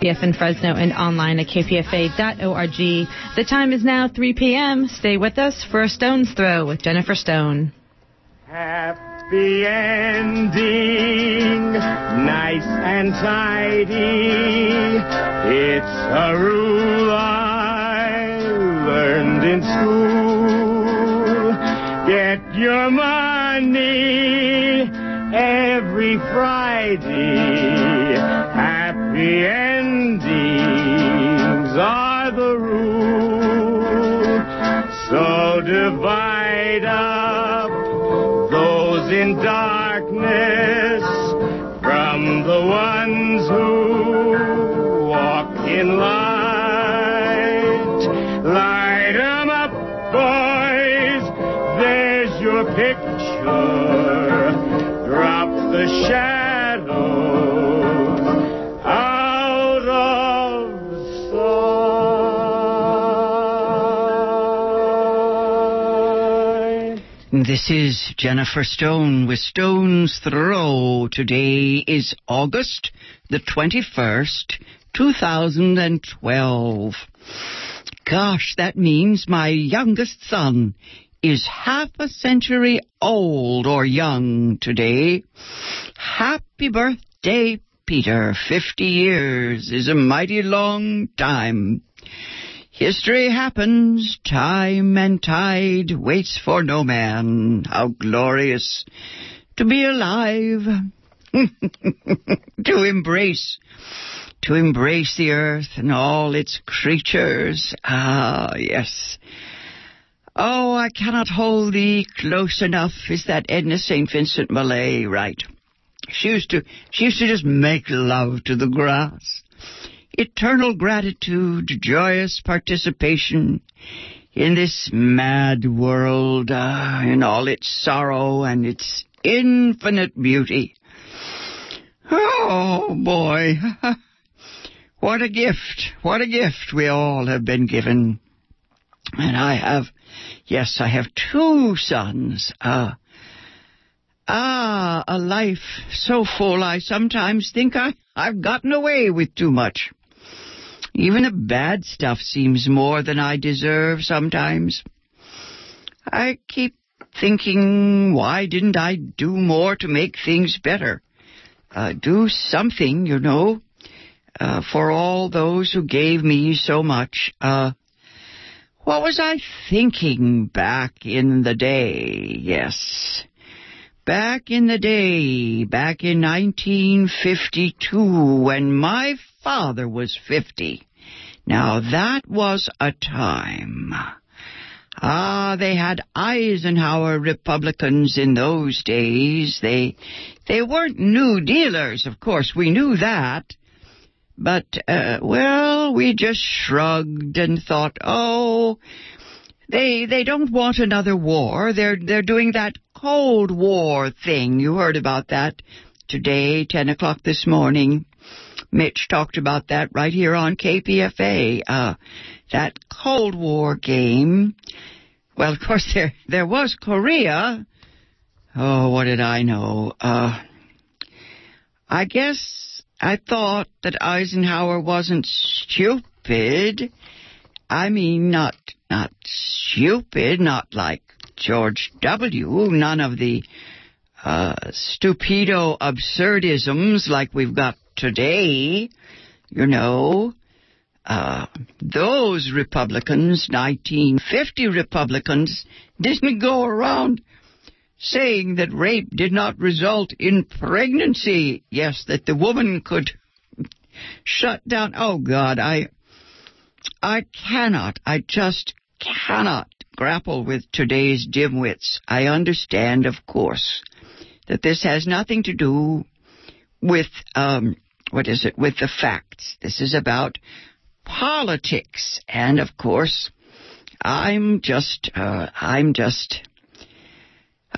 KPF in Fresno and online at kpfa.org. The time is now 3 p.m. Stay with us for a stone's throw with Jennifer Stone. Happy ending, nice and tidy. It's a rule I learned in school. Get your money every Friday. Happy endings divide up those in darkness from the ones who walk in light. Light up, boys. There's your picture. Drop the shadows This is Jennifer Stone with Stone's Throw. Today is August the 21st, 2012. Gosh, that means my youngest son is half a century old or young today. Happy birthday, Peter. Fifty years is a mighty long time. History happens, time and tide waits for no man. How glorious to be alive, to embrace, to embrace the earth and all its creatures. Ah, yes. Oh, I cannot hold thee close enough. Is that Edna St. Vincent Millay right? She used to, she used to just make love to the grass eternal gratitude, joyous participation in this mad world, uh, in all its sorrow and its infinite beauty. Oh, boy. what a gift. What a gift we all have been given. And I have, yes, I have two sons. Uh, ah, a life so full I sometimes think I, I've gotten away with too much. Even the bad stuff seems more than I deserve sometimes. I keep thinking, why didn't I do more to make things better? Uh, do something, you know, uh, for all those who gave me so much. Uh, what was I thinking back in the day? Yes. Back in the day, back in 1952, when my father was 50. Now that was a time. Ah, they had Eisenhower Republicans in those days. They, they weren't New Dealers, of course, we knew that. But, uh, well, we just shrugged and thought, oh, they, they don't want another war. They're, they're doing that Cold War thing. You heard about that today, 10 o'clock this morning. Mitch talked about that right here on KPFA. Uh, that Cold War game. Well, of course, there there was Korea. Oh, what did I know? Uh, I guess I thought that Eisenhower wasn't stupid. I mean, not not stupid, not like George W. None of the uh, stupido absurdisms like we've got today. You know, uh, those Republicans, 1950 Republicans, didn't go around saying that rape did not result in pregnancy. Yes, that the woman could shut down. Oh God, I, I cannot, I just cannot grapple with today's dimwits. I understand, of course, that this has nothing to do with, um, what is it, with the facts. This is about politics. And of course, I'm just, uh, I'm just,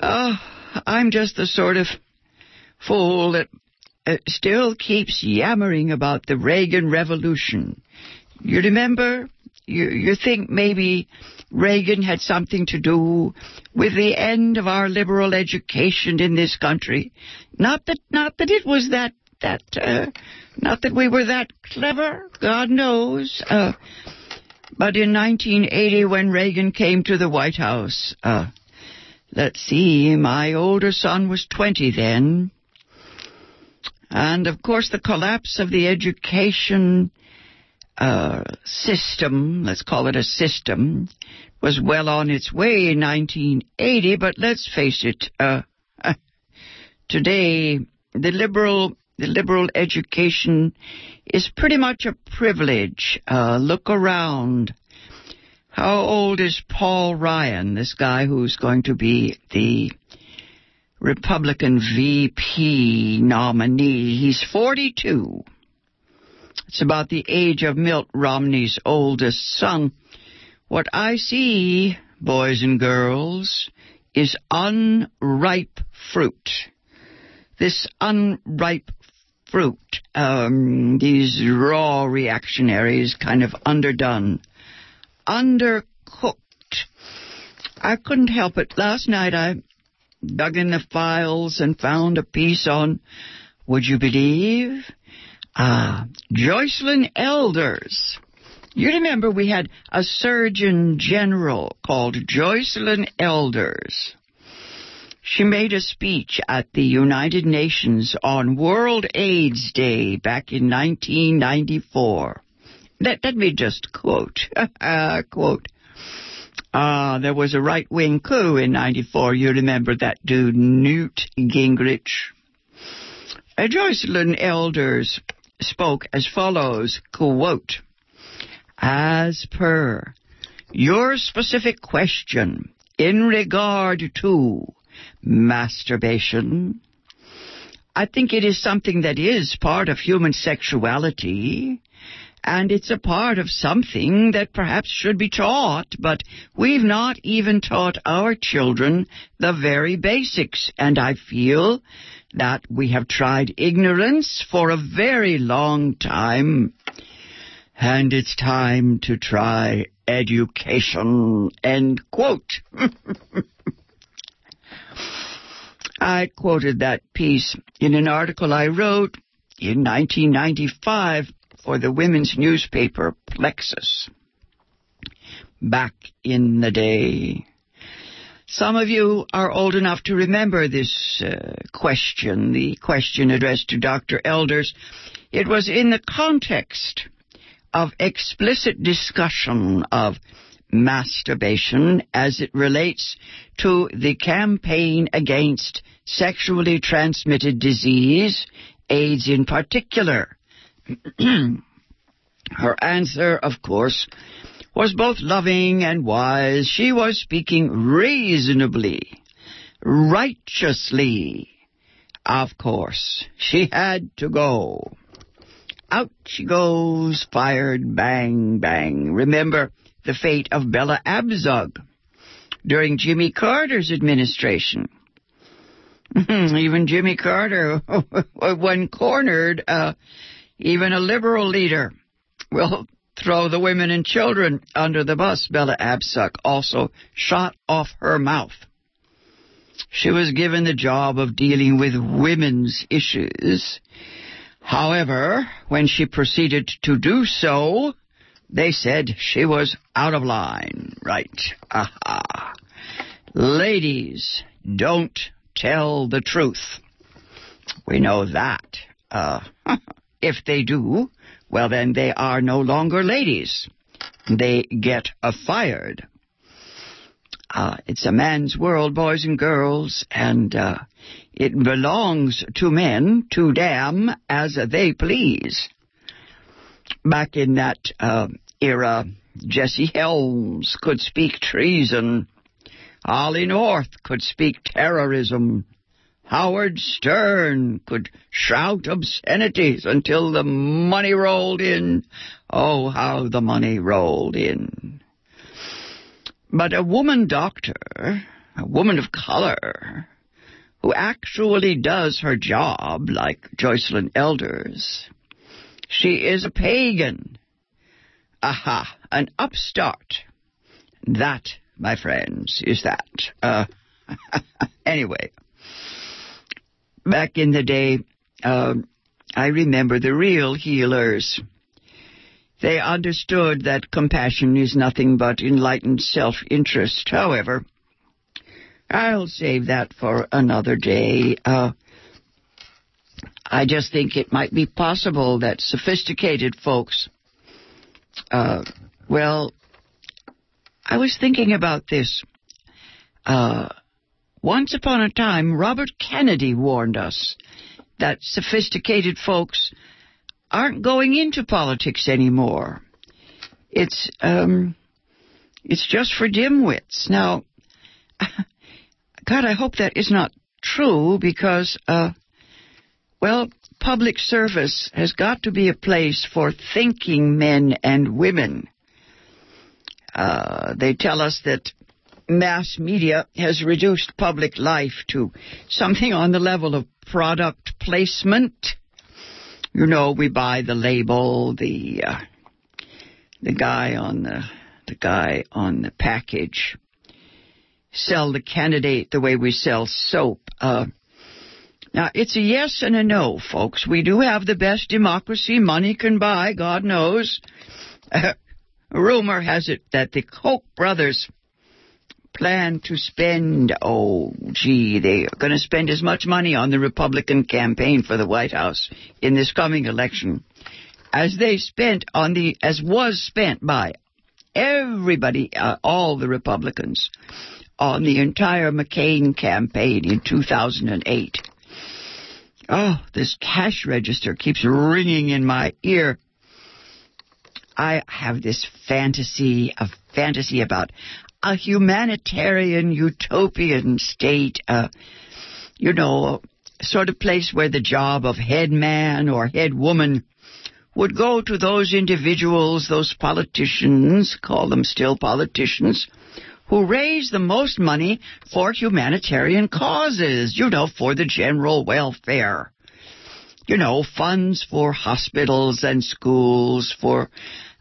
uh, I'm just the sort of fool that uh, still keeps yammering about the Reagan Revolution. You remember? You, you think maybe Reagan had something to do with the end of our liberal education in this country? Not that, not that it was that that, uh, not that we were that clever, God knows. Uh, but in 1980, when Reagan came to the White House, uh, let's see, my older son was 20 then. And of course, the collapse of the education uh, system, let's call it a system, was well on its way in 1980, but let's face it, uh, today the liberal the liberal education is pretty much a privilege. Uh, look around. How old is Paul Ryan, this guy who's going to be the Republican VP nominee? He's 42. It's about the age of Mitt Romney's oldest son. What I see, boys and girls, is unripe fruit. This unripe fruit, um, these raw reactionaries kind of underdone, undercooked. I couldn't help it. Last night I dug in the files and found a piece on, would you believe, uh, Joycelyn Elders. You remember we had a Surgeon General called Joycelyn Elders. She made a speech at the United Nations on World AIDS Day back in 1994. Let, let me just quote, quote, uh, there was a right-wing coup in 94. You remember that dude, Newt Gingrich? Uh, Joycelyn Elders spoke as follows, quote, As per your specific question in regard to masturbation, I think it is something that is part of human sexuality, and it's a part of something that perhaps should be taught, but we've not even taught our children the very basics, and I feel that we have tried ignorance for a very long time. And it's time to try education. End quote. I quoted that piece in an article I wrote in 1995 for the women's newspaper Plexus. Back in the day. Some of you are old enough to remember this uh, question, the question addressed to Dr. Elders. It was in the context of explicit discussion of masturbation as it relates to the campaign against sexually transmitted disease, AIDS in particular. Her answer, of course, was both loving and wise. She was speaking reasonably, righteously. Of course, she had to go. Out she goes, fired, bang, bang. Remember the fate of Bella Abzug during Jimmy Carter's administration. even Jimmy Carter, when cornered, uh, even a liberal leader will throw the women and children under the bus. Bella Abzug also shot off her mouth. She was given the job of dealing with women's issues. However, when she proceeded to do so, they said she was out of line. Right. Aha. Ladies, don't tell the truth. We know that. Uh, if they do, well then they are no longer ladies. They get fired. Uh, it's a man's world, boys and girls, and uh, it belongs to men to damn as they please. Back in that uh, era, Jesse Helms could speak treason. Ollie North could speak terrorism. Howard Stern could shout obscenities until the money rolled in. Oh, how the money rolled in. But a woman doctor, a woman of color, who actually does her job like Joycelyn Elders, she is a pagan. Aha, an upstart. That, my friends, is that. Uh, anyway, back in the day, uh, I remember the real healers. They understood that compassion is nothing but enlightened self-interest. However, I'll save that for another day. Uh, I just think it might be possible that sophisticated folks, uh, well, I was thinking about this. Uh, once upon a time, Robert Kennedy warned us that sophisticated folks aren't going into politics anymore. It's um, it's just for dimwits. Now, God, I hope that is not true because, uh, well, public service has got to be a place for thinking men and women. Uh, they tell us that mass media has reduced public life to something on the level of product placement. You know, we buy the label, the uh, the guy on the the guy on the package, sell the candidate the way we sell soap. Uh, now, it's a yes and a no, folks. We do have the best democracy money can buy, God knows. Rumor has it that the Koch brothers plan to spend, oh, gee, they are going to spend as much money on the Republican campaign for the White House in this coming election as they spent on the, as was spent by everybody, uh, all the Republicans on the entire McCain campaign in 2008. Oh, this cash register keeps ringing in my ear. I have this fantasy, a fantasy about a humanitarian utopian state, uh, you know, sort of place where the job of head man or head woman would go to those individuals, those politicians, call them still politicians, who raise the most money for humanitarian causes, you know, for the general welfare. You know, funds for hospitals and schools, for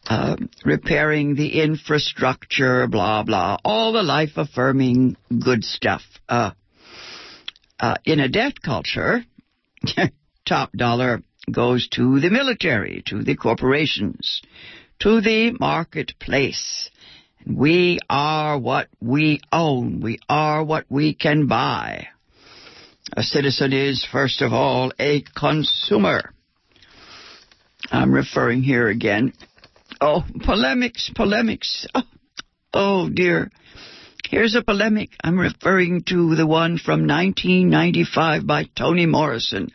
uh, repairing the infrastructure, blah, blah, all the life affirming good stuff. Uh, uh, in a debt culture, top dollar goes to the military, to the corporations, to the marketplace. We are what we own. We are what we can buy. A citizen is, first of all, a consumer. I'm referring here again Oh, polemics, polemics. Oh, oh, dear. Here's a polemic. I'm referring to the one from 1995 by Toni Morrison.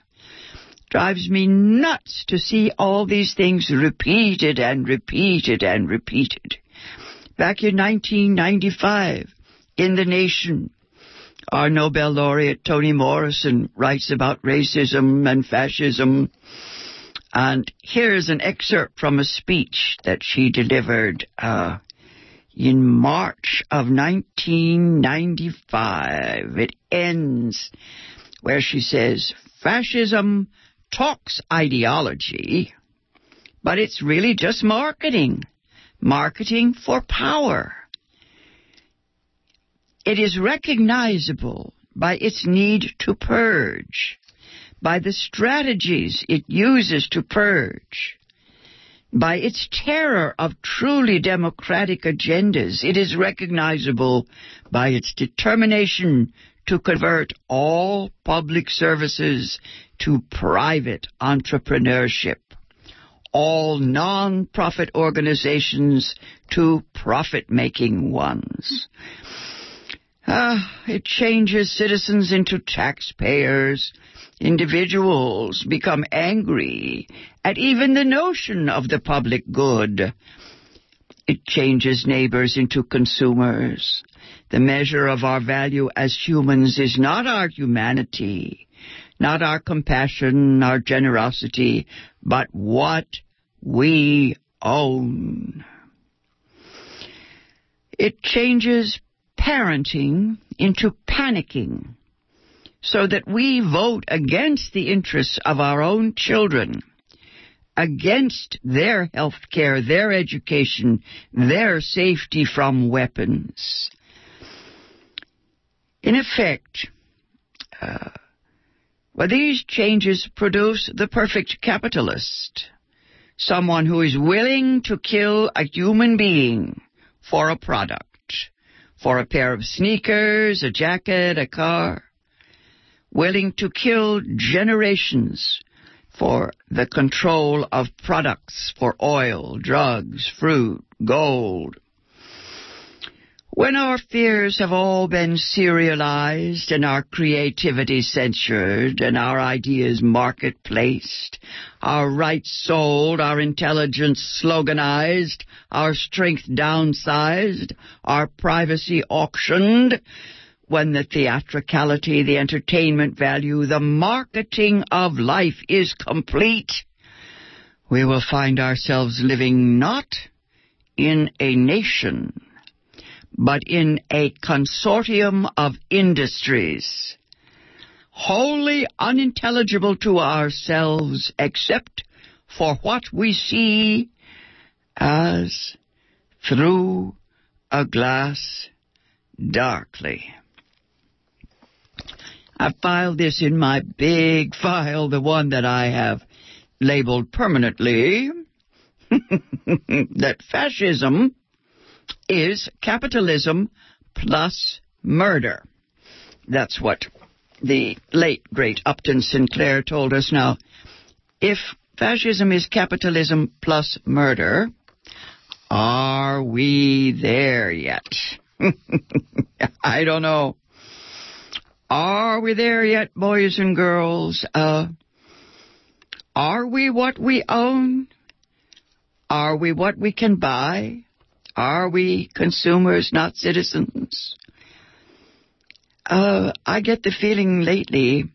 Drives me nuts to see all these things repeated and repeated and repeated. Back in 1995, in The Nation, our Nobel laureate Toni Morrison writes about racism and fascism and here's an excerpt from a speech that she delivered uh, in March of 1995. It ends where she says, Fascism talks ideology, but it's really just marketing. Marketing for power. It is recognizable by its need to purge by the strategies it uses to purge, by its terror of truly democratic agendas. It is recognizable by its determination to convert all public services to private entrepreneurship, all non-profit organizations to profit-making ones. Uh, it changes citizens into taxpayers, individuals become angry at even the notion of the public good. It changes neighbors into consumers. The measure of our value as humans is not our humanity, not our compassion, our generosity, but what we own. It changes parenting into panicking so that we vote against the interests of our own children, against their health care, their education, their safety from weapons. In effect, uh, Well, these changes produce the perfect capitalist. Someone who is willing to kill a human being for a product, for a pair of sneakers, a jacket, a car. Willing to kill generations for the control of products, for oil, drugs, fruit, gold, when our fears have all been serialized and our creativity censured and our ideas market placed, our rights sold, our intelligence sloganized, our strength downsized, our privacy auctioned, when the theatricality, the entertainment value, the marketing of life is complete, we will find ourselves living not in a nation but in a consortium of industries, wholly unintelligible to ourselves except for what we see as through a glass darkly. I filed this in my big file, the one that I have labeled permanently, that fascism is capitalism plus murder. That's what the late, great Upton Sinclair told us. Now, if fascism is capitalism plus murder, are we there yet? I don't know. Are we there yet, boys and girls? Uh, are we what we own? Are we what we can buy? Are we consumers, not citizens? Uh, I get the feeling lately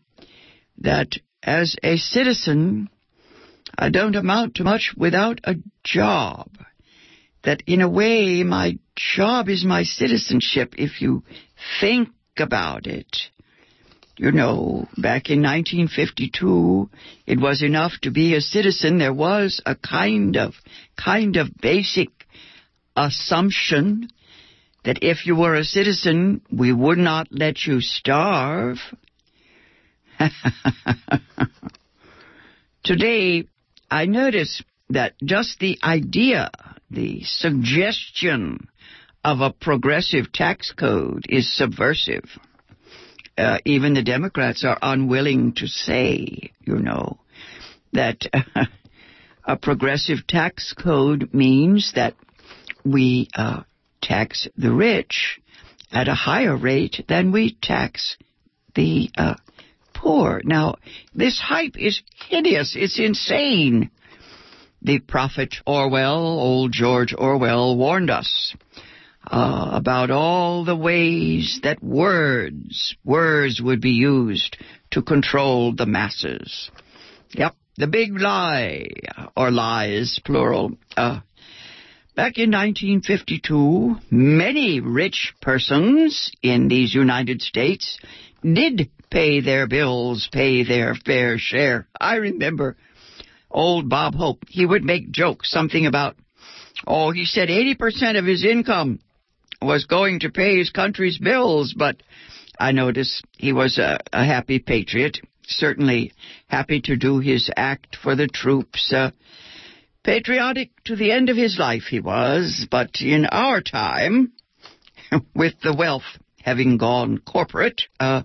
that as a citizen, I don't amount to much without a job. That in a way, my job is my citizenship if you think about it. You know, back in 1952, it was enough to be a citizen. There was a kind of, kind of basic assumption that if you were a citizen, we would not let you starve. Today, I notice that just the idea, the suggestion of a progressive tax code is subversive. Uh, even the Democrats are unwilling to say, you know, that uh, a progressive tax code means that we uh, tax the rich at a higher rate than we tax the uh, poor. Now, this hype is hideous. It's insane. The prophet Orwell, old George Orwell, warned us uh, about all the ways that words, words would be used to control the masses. Yep, the big lie, or lies, plural, uh, Back in 1952, many rich persons in these United States did pay their bills, pay their fair share. I remember old Bob Hope, he would make jokes, something about, oh, he said 80% of his income was going to pay his country's bills, but I notice he was a, a happy patriot, certainly happy to do his act for the troops, uh, Patriotic to the end of his life he was, but in our time, with the wealth having gone corporate, uh,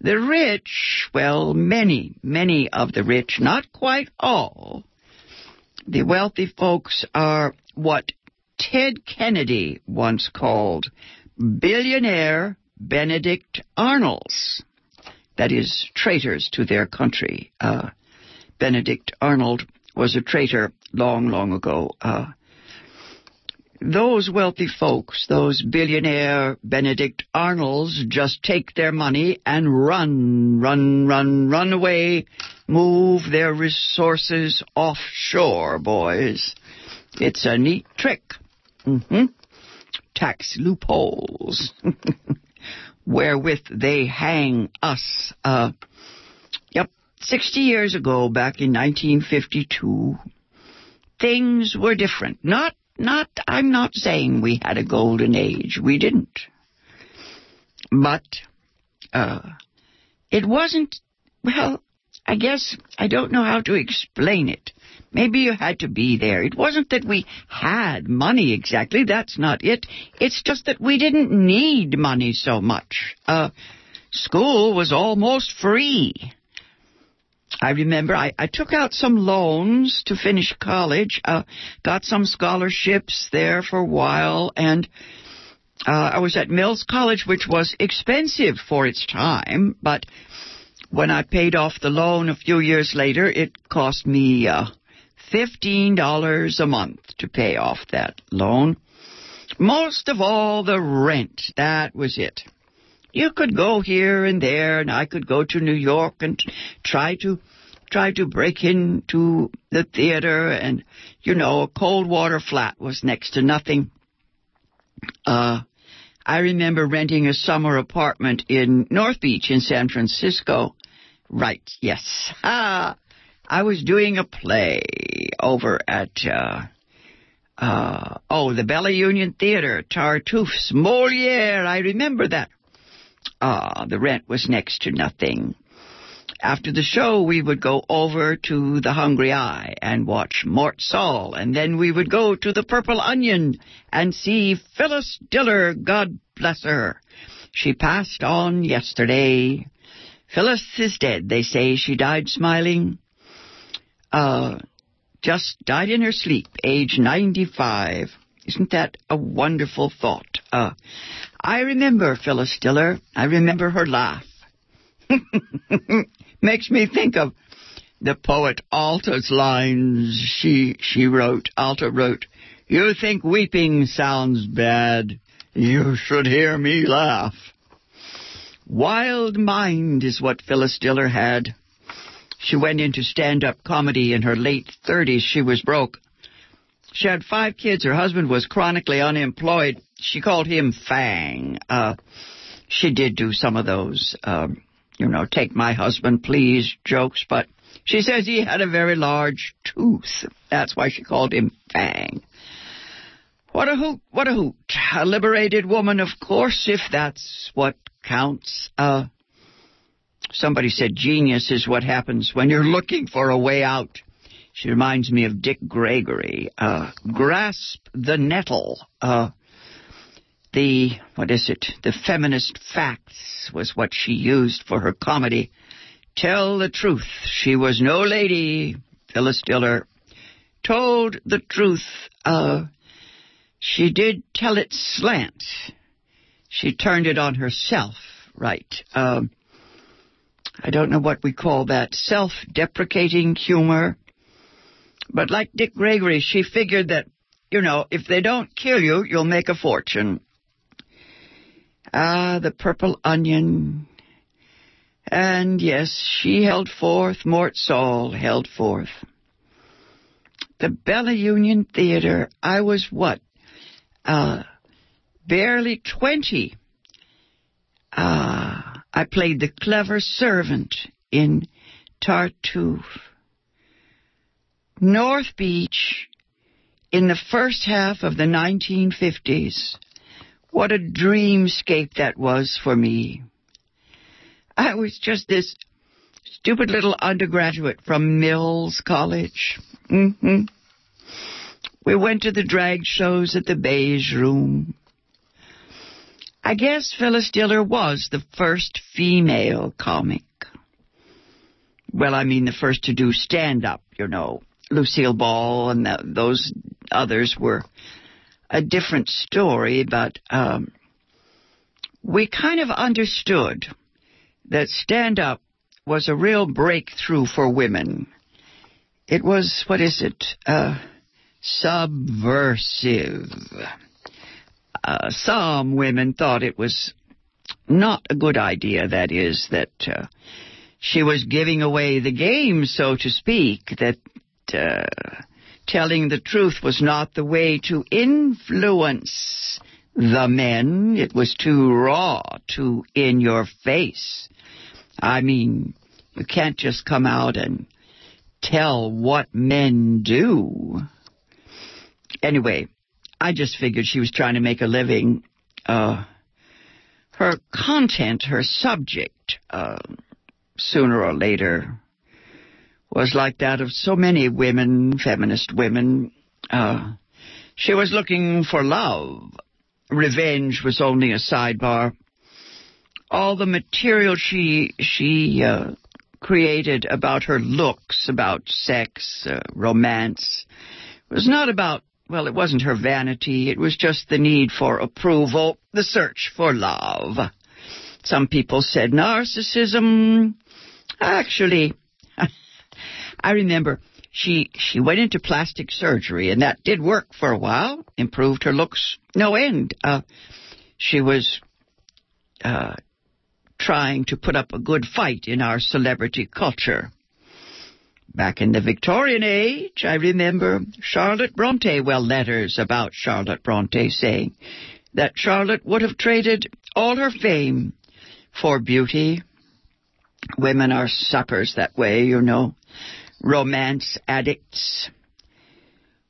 the rich, well, many, many of the rich, not quite all, the wealthy folks are what Ted Kennedy once called billionaire Benedict Arnolds. That is, traitors to their country. Uh, Benedict Arnold was a traitor long, long ago. Uh, those wealthy folks, those billionaire Benedict Arnolds, just take their money and run, run, run, run away, move their resources offshore, boys. It's a neat trick. Mm-hmm. Tax loopholes. Wherewith they hang us. Uh, yep, 60 years ago, back in 1952, things were different. Not, not, I'm not saying we had a golden age. We didn't. But, uh, it wasn't well, I guess I don't know how to explain it. Maybe you had to be there. It wasn't that we had money exactly. That's not it. It's just that we didn't need money so much. Uh, school was almost free. I remember I, I took out some loans to finish college, uh, got some scholarships there for a while, and uh, I was at Mills College, which was expensive for its time, but when I paid off the loan a few years later, it cost me uh, $15 a month to pay off that loan. Most of all, the rent. That was it. You could go here and there, and I could go to New York and try to try to break into the theater, and you know, a cold water flat was next to nothing. Uh, I remember renting a summer apartment in North Beach in San Francisco. Right, yes. Ah, I was doing a play over at, uh, uh, oh, the Bella Union Theater, Tartuffe's Moliere. I remember that. Ah, the rent was next to nothing. After the show, we would go over to the hungry i and watch Mort Sahl, and then we would go to the Purple Onion and see Phyllis Diller, God bless her. She passed on yesterday. Phyllis is dead, they say. She died smiling. Uh, just died in her sleep, age 95. Isn't that a wonderful thought? Uh, I remember Phyllis Diller. I remember her laugh. Makes me think of the poet Alta's lines she she wrote. Alta wrote, "You think weeping sounds bad? You should hear me laugh." Wild mind is what Phyllis Diller had. She went into stand-up comedy in her late 30s. She was broke. She had five kids. Her husband was chronically unemployed. She called him Fang. Uh, she did do some of those, um, you know, take my husband, please jokes, but she says he had a very large tooth. That's why she called him Fang. What a hoot, what a hoot. A liberated woman, of course, if that's what counts. Uh, somebody said genius is what happens when you're looking for a way out. She reminds me of Dick Gregory. Uh, grasp the nettle. Uh, the, what is it? The feminist facts was what she used for her comedy. Tell the truth. She was no lady, Phyllis Diller. Told the truth. Uh, she did tell it slant. She turned it on herself, right. Um, I don't know what we call that. Self-deprecating humor. But like Dick Gregory, she figured that, you know, if they don't kill you, you'll make a fortune. Ah, the purple onion. And yes, she held forth, Mort Sahl held forth. The Bella Union Theater, I was what? Uh, barely 20. Ah, I played the clever servant in Tartuffe. North Beach in the first half of the 1950s. What a dreamscape that was for me. I was just this stupid little undergraduate from Mills College. Mm-hmm. We went to the drag shows at the Beige Room. I guess Phyllis Diller was the first female comic. Well, I mean the first to do stand-up, you know. Lucille Ball and the, those others were a different story, but um, we kind of understood that stand up was a real breakthrough for women. It was, what is it, uh, subversive. Uh, some women thought it was not a good idea, that is, that uh, she was giving away the game, so to speak, that uh, telling the truth was not the way to influence the men. It was too raw, too in your face. I mean, you can't just come out and tell what men do. Anyway, I just figured she was trying to make a living. Uh, her content, her subject, uh, sooner or later, was like that of so many women, feminist women. Uh, she was looking for love. Revenge was only a sidebar. All the material she she uh, created about her looks, about sex, uh, romance, was not about well, it wasn't her vanity. It was just the need for approval, the search for love. Some people said narcissism. Actually, I remember she she went into plastic surgery, and that did work for a while. Improved her looks no end. Uh, she was uh, trying to put up a good fight in our celebrity culture. Back in the Victorian age, I remember Charlotte Bronte, well, letters about Charlotte Bronte saying that Charlotte would have traded all her fame for beauty. Women are suckers that way, you know. Romance addicts.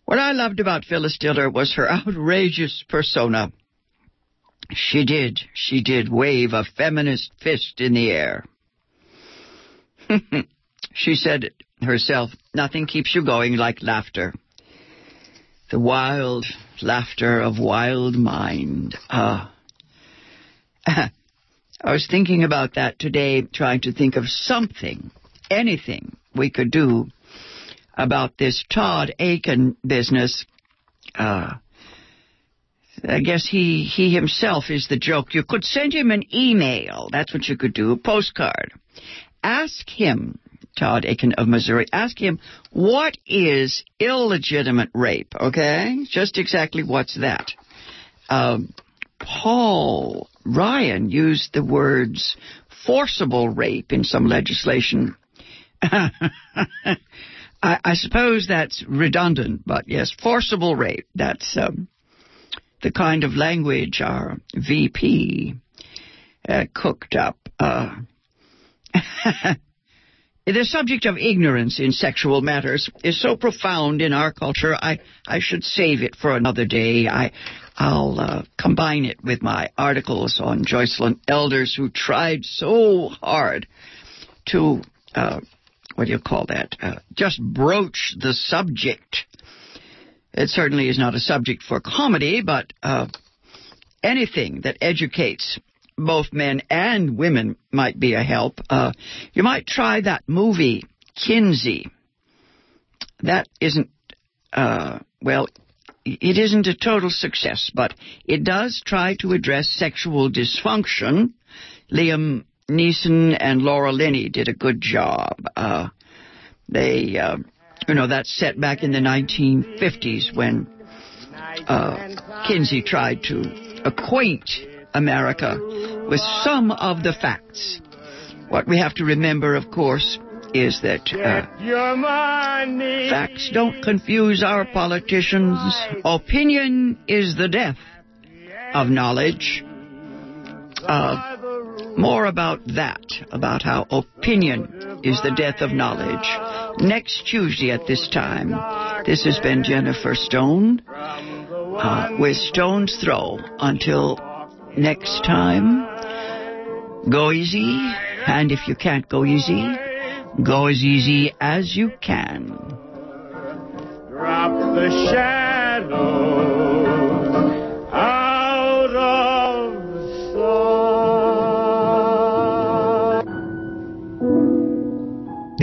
What I loved about Phyllis Diller was her outrageous persona. She did, she did wave a feminist fist in the air. she said herself, nothing keeps you going like laughter. The wild laughter of wild mind. Ah. I was thinking about that today, trying to think of something, anything we could do about this Todd Akin business. Uh, I guess he, he himself is the joke. You could send him an email. That's what you could do, a postcard. Ask him Todd Akin of Missouri. Ask him, what is illegitimate rape? Okay? Just exactly what's that? Um, Paul Ryan used the words forcible rape in some legislation. I, I, suppose that's redundant, but yes, forcible rape. That's um, the kind of language our VP uh, cooked up. Uh, The subject of ignorance in sexual matters is so profound in our culture, I, I should save it for another day. I, I'll uh, combine it with my articles on Joycelyn elders who tried so hard to, uh, what do you call that, uh, just broach the subject. It certainly is not a subject for comedy, but uh, anything that educates both men and women might be a help. Uh, you might try that movie, Kinsey. That isn't, uh, well, it isn't a total success, but it does try to address sexual dysfunction. Liam Neeson and Laura Linney did a good job. Uh, they, uh, you know, that's set back in the 1950s when uh, Kinsey tried to acquaint America with some of the facts. What we have to remember, of course, is that uh, facts don't confuse our politicians. Opinion is the death of knowledge. Uh, more about that, about how opinion is the death of knowledge. Next Tuesday at this time, this has been Jennifer Stone uh, with Stone's Throw. Until next time, go easy, and if you can't go easy, go as easy as you can. Drop the shadows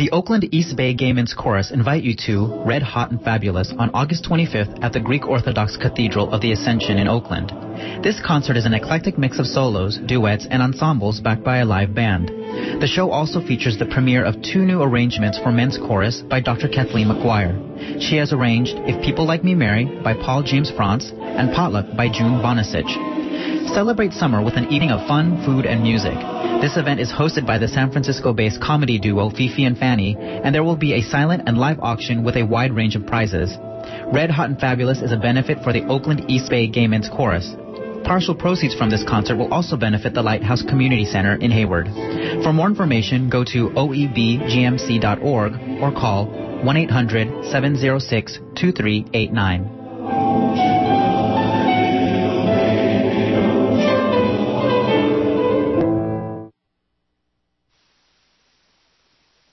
The Oakland East Bay Gay Men's Chorus invite you to Red Hot and Fabulous on August 25th at the Greek Orthodox Cathedral of the Ascension in Oakland. This concert is an eclectic mix of solos, duets, and ensembles backed by a live band. The show also features the premiere of two new arrangements for men's chorus by Dr. Kathleen McGuire. She has arranged If People Like Me Marry by Paul James France and Potluck by June Bonasich. Celebrate summer with an evening of fun, food, and music. This event is hosted by the San Francisco-based comedy duo Fifi and Fanny, and there will be a silent and live auction with a wide range of prizes. Red Hot and Fabulous is a benefit for the Oakland East Bay Gay Men's Chorus. Partial proceeds from this concert will also benefit the Lighthouse Community Center in Hayward. For more information, go to oebgmc.org or call 1-800-706-2389.